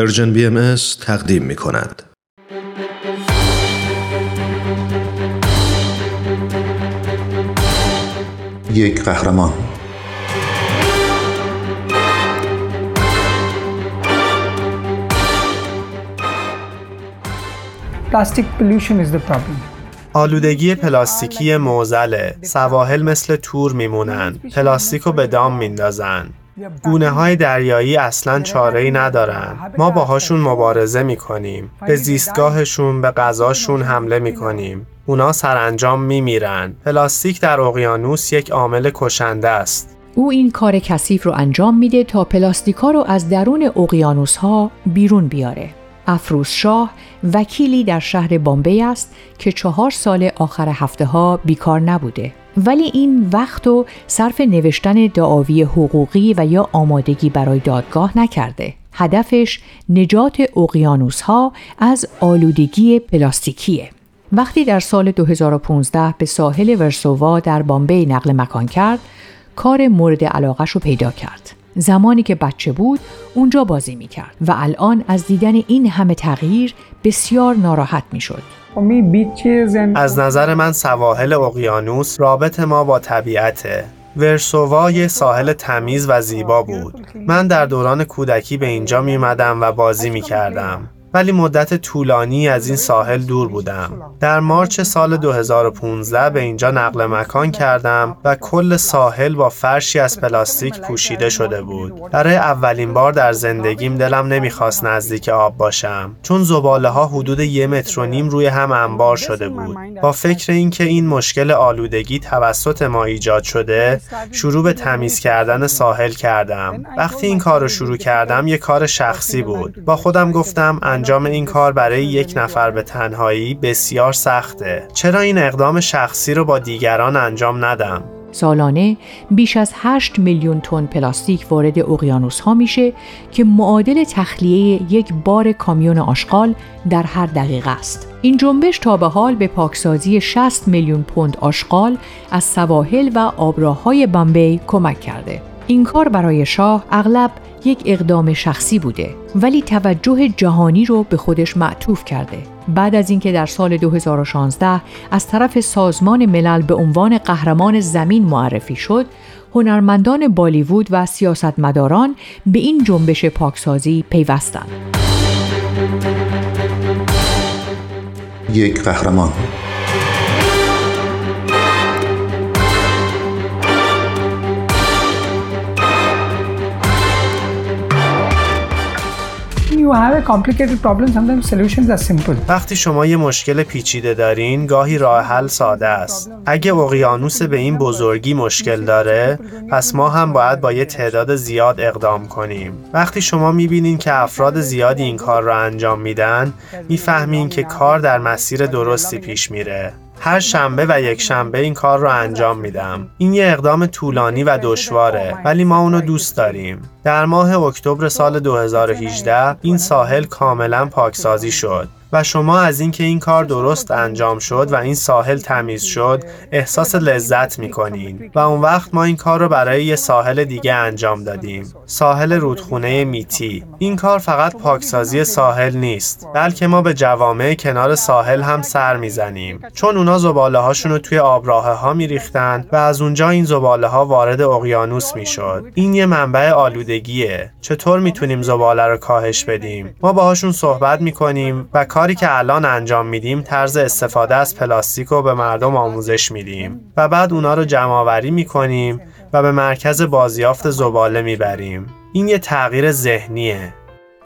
Persian BM تقدیم می کند. یک قهرمان Plastic pollution is the problem. آلودگی پلاستیکی معضله سواحل مثل تور میمونن پلاستیک رو به دام میندازن گونه های دریایی اصلا چاره ای ندارن. ما باهاشون مبارزه می‌کنیم. به زیستگاهشون به غذاشون حمله می‌کنیم. اونا سرانجام میمیرن. پلاستیک در اقیانوس یک عامل کشنده است. او این کار کثیف رو انجام میده تا پلاستیکا رو از درون اقیانوس ها بیرون بیاره. افروز شاه وکیلی در شهر بامبی است که چهار سال آخر هفته ها بیکار نبوده. ولی این وقت و صرف نوشتن دعاوی حقوقی و یا آمادگی برای دادگاه نکرده. هدفش نجات اقیانوس ها از آلودگی پلاستیکیه. وقتی در سال 2015 به ساحل ورسووا در بامبی نقل مکان کرد کار مورد علاقش رو پیدا کرد. زمانی که بچه بود اونجا بازی می کرد و الان از دیدن این همه تغییر بسیار ناراحت می شد. از نظر من سواحل اقیانوس رابط ما با طبیعته. ورسووا یه ساحل تمیز و زیبا بود. من در دوران کودکی به اینجا می و بازی می کردم ولی مدت طولانی از این ساحل دور بودم. در مارچ سال 2015 به اینجا نقل مکان کردم و کل ساحل با فرشی از پلاستیک پوشیده شده بود. برای اولین بار در زندگیم دلم نمی‌خواست نزدیک آب باشم چون زباله ها حدود یه متر و نیم روی هم انبار شده بود. با فکر اینکه این مشکل آلودگی توسط ما ایجاد شده، شروع به تمیز کردن ساحل کردم. وقتی این کار رو شروع کردم یه کار شخصی بود. با خودم گفتم انجام این کار برای یک نفر به تنهایی بسیار سخته چرا این اقدام شخصی رو با دیگران انجام ندم سالانه بیش از 8 میلیون تن پلاستیک وارد اقیانوس ها میشه که معادل تخلیه یک بار کامیون آشغال در هر دقیقه است. این جنبش تا به حال به پاکسازی 60 میلیون پوند آشغال از سواحل و آبراهای بامبی کمک کرده. این کار برای شاه اغلب یک اقدام شخصی بوده ولی توجه جهانی رو به خودش معطوف کرده. بعد از اینکه در سال 2016 از طرف سازمان ملل به عنوان قهرمان زمین معرفی شد هنرمندان بالیوود و سیاستمداران به این جنبش پاکسازی پیوستند. یک قهرمان. وقتی شما یه مشکل پیچیده دارین گاهی راه حل ساده است اگه اقیانوس به این بزرگی مشکل داره پس ما هم باید با یه تعداد زیاد اقدام کنیم وقتی شما می‌بینین که افراد زیادی این کار را انجام میدن می‌فهمین که کار در مسیر درستی پیش میره هر شنبه و یک شنبه این کار رو انجام میدم. این یه اقدام طولانی و دشواره ولی ما اونو دوست داریم. در ماه اکتبر سال 2018 این ساحل کاملا پاکسازی شد. و شما از اینکه این کار درست انجام شد و این ساحل تمیز شد احساس لذت می‌کنین. و اون وقت ما این کار رو برای یه ساحل دیگه انجام دادیم. ساحل رودخونه میتی. این کار فقط پاکسازی ساحل نیست بلکه ما به جوامع کنار ساحل هم سر می‌زنیم. چون اونا زباله هاشون رو توی آبراه ها میریختن و از اونجا این زباله ها وارد اقیانوس می‌شد. این یه منبع آلودگیه چطور می‌تونیم زباله رو کاهش بدیم؟ ما باهاشون صحبت می‌کنیم و کاری که الان انجام میدیم طرز استفاده از پلاستیک رو به مردم آموزش میدیم و بعد اونا رو جمع آوری می‌کنیم و به مرکز بازیافت زباله می‌بریم. این یه تغییر ذهنیه.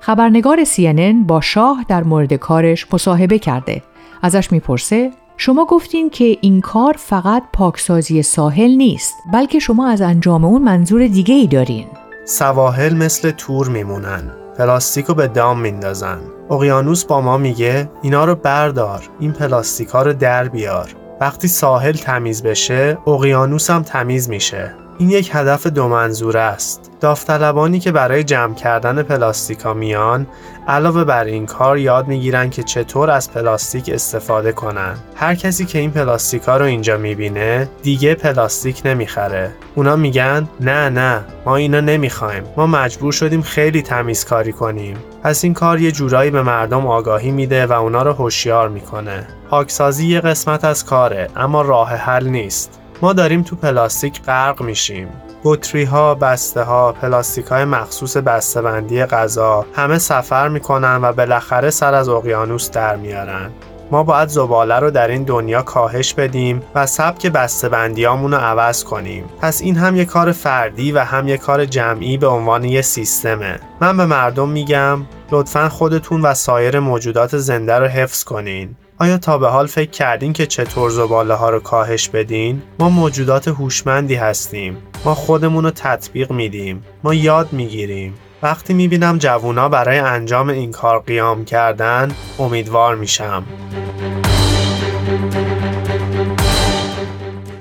خبرنگار CNN با شاه در مورد کارش مصاحبه کرده. ازش می‌پرسه شما گفتین که این کار فقط پاکسازی ساحل نیست بلکه شما از انجام اون منظور دیگه ای دارین. سواحل مثل تور میمونن. پلاستیکو به دام میندازن. اقیانوس با ما میگه اینا رو بردار این پلاستیک رو در بیار. وقتی ساحل تمیز بشه اقیانوس هم تمیز میشه. این یک هدف دو منظوره است. داوطلبانی که برای جمع کردن پلاستیکا میان علاوه بر این کار یاد می‌گیرن که چطور از پلاستیک استفاده کنن. هر کسی که این پلاستیکا رو اینجا می‌بینه دیگه پلاستیک نمی‌خره. اونا میگن نه نه ما اینا نمی‌خوایم. ما مجبور شدیم خیلی تمیزکاری کنیم. پس این کار یه جورایی به مردم آگاهی میده و اونا رو هوشیار می‌کنه. پاکسازی یه قسمت از کاره اما راه حل نیست. ما داریم تو پلاستیک غرق میشیم بطری ها، بسته ها، پلاستیک های مخصوص بسته‌بندی غذا همه سفر می‌کنن و بالاخره سر از اقیانوس در میارن. ما باید زباله رو در این دنیا کاهش بدیم و سبک بسته‌بندیامون رو عوض کنیم. پس این هم یه کار فردی و هم یه کار جمعی به عنوان یه سیستمه. من به مردم میگم لطفا خودتون و سایر موجودات زنده رو حفظ کنین. آیا تا به حال فکر کردین که چطور زباله ها رو کاهش بدین؟ ما موجودات هوشمندی هستیم. ما خودمون رو تطبیق میدیم. ما یاد می‌گیریم. وقتی می‌بینم جوونا برای انجام این کار قیام کردن امیدوار میشم.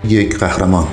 یک قهرمان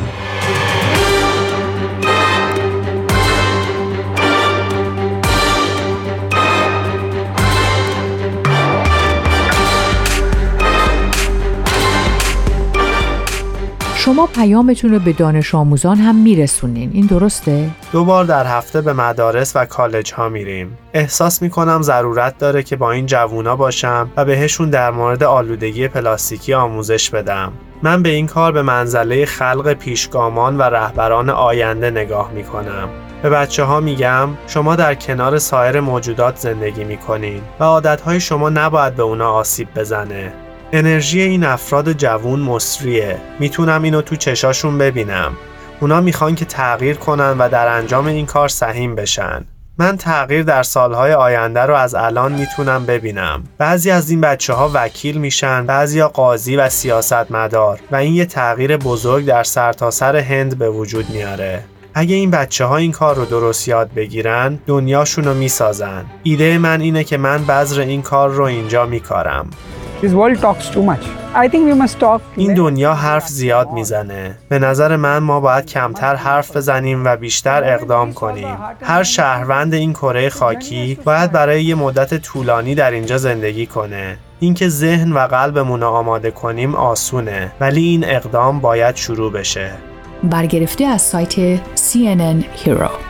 شما پیامتون رو به دانش آموزان هم میرسونین. این درسته؟ دو بار در هفته به مدارس و کالج ها میریم. احساس می‌کنم ضرورت داره که با این جوونا باشم و بهشون در مورد آلودگی پلاستیکی آموزش بدم. من به این کار به منزله خلق پیشگامان و رهبران آینده نگاه می‌کنم. به بچه ها میگم شما در کنار سایر موجودات زندگی می‌کنین و عادتهای شما نباید به اونا آسیب بزنه. انرژی این افراد جوون مصریه. می‌تونم اینو تو چشاشون ببینم. اونا می‌خوان که تغییر کنن و در انجام این کار سهیم بشن. من تغییر در سالهای آینده رو از الان می‌تونم ببینم. بعضی از این بچه ها وکیل میشن بعضی ها قاضی و سیاستمدار و این یه تغییر بزرگ در سرتاسر سر هند به وجود میاره. اگه این بچه ها این کار رو درست یاد بگیرن دنیاشون رو می‌سازن. ایده من اینه که من بذر این کار رو اینجا میکارم. This world talks too much. I think we must talk این دنیا حرف زیاد می‌زنه. به نظر من ما باید کمتر حرف بزنیم و بیشتر اقدام کنیم. هر شهروند این کره خاکی باید برای یه مدت طولانی در اینجا زندگی کنه. اینکه ذهن و قلبمون رو آماده کنیم آسونه ولی این اقدام باید شروع بشه. برگرفته از سایت CNN Hero